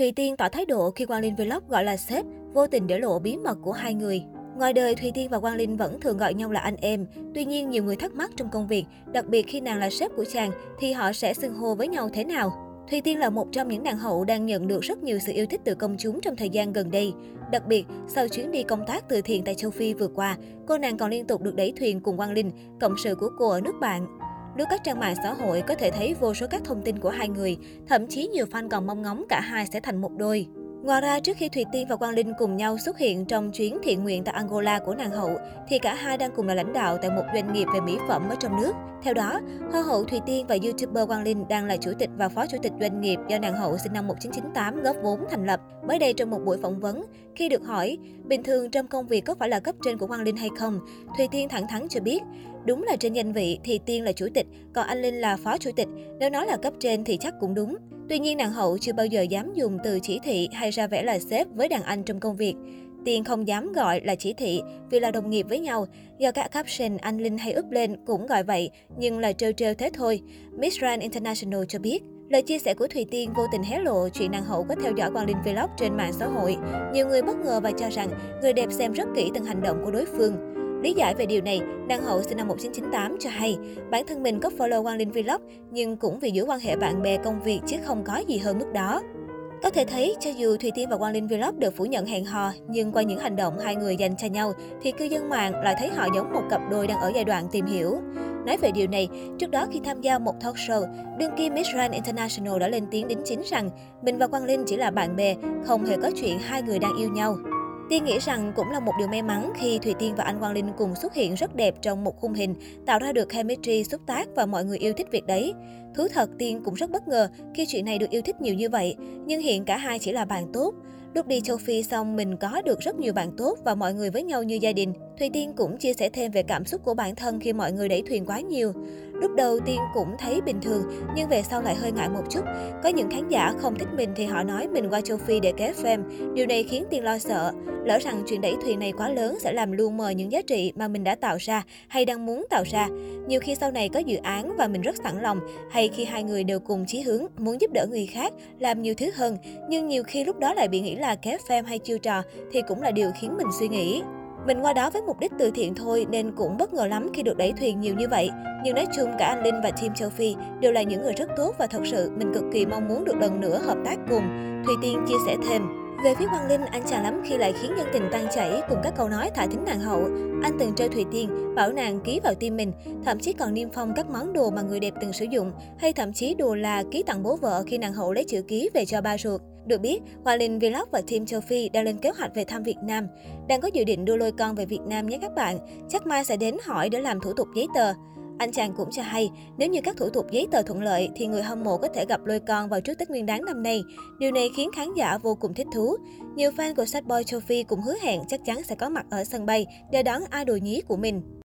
Thùy Tiên tỏ thái độ khi Quang Linh Vlog gọi là sếp, vô tình để lộ bí mật của hai người. Ngoài đời, Thùy Tiên và Quang Linh vẫn thường gọi nhau là anh em. Tuy nhiên, nhiều người thắc mắc trong công việc, đặc biệt khi nàng là sếp của chàng, thì họ sẽ xưng hô với nhau thế nào? Thùy Tiên là một trong những nàng hậu đang nhận được rất nhiều sự yêu thích từ công chúng trong thời gian gần đây. Đặc biệt, sau chuyến đi công tác từ thiện tại châu Phi vừa qua, cô nàng còn liên tục được đẩy thuyền cùng Quang Linh, cộng sự của cô ở nước bạn. Lướt các trang mạng xã hội có thể thấy vô số các thông tin của hai người, thậm chí nhiều fan còn mong ngóng cả hai sẽ thành một đôi. Ngoài ra, trước khi Thùy Tiên và Quang Linh cùng nhau xuất hiện trong chuyến thiện nguyện tại Angola của nàng hậu, thì cả hai đang cùng là lãnh đạo tại một doanh nghiệp về mỹ phẩm ở trong nước. Theo đó, Hoa hậu Thùy Tiên và YouTuber Quang Linh đang là chủ tịch và phó chủ tịch doanh nghiệp do nàng hậu sinh năm 1998 góp vốn thành lập. Mới đây trong một buổi phỏng vấn, khi được hỏi, bình thường trong công việc có phải là cấp trên của Quang Linh hay không, Thùy Tiên thẳng thắn cho biết, đúng là trên danh vị thì Tiên là chủ tịch, còn anh Linh là phó chủ tịch, nếu nói là cấp trên thì chắc cũng đúng. Tuy nhiên nàng hậu chưa bao giờ dám dùng từ chỉ thị hay ra vẻ là sếp với đàn anh trong công việc. Tiên không dám gọi là chỉ thị vì là đồng nghiệp với nhau. Do các caption anh Linh hay úp lên cũng gọi vậy, nhưng là trêu trêu thế thôi. Miss Grand International cho biết. Lời chia sẻ của Thùy Tiên vô tình hé lộ chuyện nàng hậu có theo dõi Quang Linh Vlog trên mạng xã hội. Nhiều người bất ngờ và cho rằng người đẹp xem rất kỹ từng hành động của đối phương. Lý giải về điều này, nàng hậu sinh năm 1998 cho hay, bản thân mình có follow Quang Linh Vlog nhưng cũng vì giữ quan hệ bạn bè công việc chứ không có gì hơn mức đó. Có thể thấy, cho dù Thùy Tiên và Quang Linh Vlog được phủ nhận hẹn hò, nhưng qua những hành động hai người dành cho nhau, thì cư dân mạng lại thấy họ giống một cặp đôi đang ở giai đoạn tìm hiểu. Nói về điều này, trước đó khi tham gia một talk show, đương kim Miss Grand International đã lên tiếng đính chính rằng mình và Quang Linh chỉ là bạn bè, không hề có chuyện hai người đang yêu nhau. Tiên nghĩ rằng cũng là một điều may mắn khi Thùy Tiên và anh Quang Linh cùng xuất hiện rất đẹp trong một khung hình, tạo ra được chemistry xúc tác và mọi người yêu thích việc đấy. Thú thật, Tiên cũng rất bất ngờ khi chuyện này được yêu thích nhiều như vậy, nhưng hiện cả hai chỉ là bạn tốt. Lúc đi châu Phi xong, mình có được rất nhiều bạn tốt và mọi người với nhau như gia đình. Thùy Tiên cũng chia sẻ thêm về cảm xúc của bản thân khi mọi người đẩy thuyền quá nhiều. Lúc đầu Tiên cũng thấy bình thường, nhưng về sau lại hơi ngại một chút. Có những khán giả không thích mình thì họ nói mình qua châu Phi để kéo fame. Điều này khiến Tiên lo sợ. Lỡ rằng chuyện đẩy thuyền này quá lớn sẽ làm lu mờ những giá trị mà mình đã tạo ra hay đang muốn tạo ra. Nhiều khi sau này có dự án và mình rất sẵn lòng, hay khi hai người đều cùng chí hướng, muốn giúp đỡ người khác, làm nhiều thứ hơn. Nhưng nhiều khi lúc đó lại bị nghĩ là kéo fame hay chiêu trò thì cũng là điều khiến mình suy nghĩ. Mình qua đó với mục đích từ thiện thôi nên cũng bất ngờ lắm khi được đẩy thuyền nhiều như vậy. Nhưng nói chung cả anh Linh và team châu Phi đều là những người rất tốt và thật sự mình cực kỳ mong muốn được lần nữa hợp tác cùng. Thùy Tiên chia sẻ thêm. Về phía Quang Linh, anh chào lắm khi lại khiến nhân tình tan chảy cùng các câu nói thả thính nàng hậu. Anh từng chơi Thùy Tiên, bảo nàng ký vào tim mình, thậm chí còn niêm phong các món đồ mà người đẹp từng sử dụng, hay thậm chí đùa là ký tặng bố vợ khi nàng hậu lấy chữ ký về cho ba ruột. Được biết, Hoa Linh Vlog và team châu Phi đang lên kế hoạch về thăm Việt Nam. Đang có dự định đưa lôi con về Việt Nam nhé các bạn. Chắc mai sẽ đến hỏi để làm thủ tục giấy tờ. Anh chàng cũng cho hay, nếu như các thủ tục giấy tờ thuận lợi thì người hâm mộ có thể gặp lôi con vào trước Tết Nguyên đán năm nay. Điều này khiến khán giả vô cùng thích thú. Nhiều fan của Sad Boy Châu Phi cũng hứa hẹn chắc chắn sẽ có mặt ở sân bay để đón idol nhí của mình.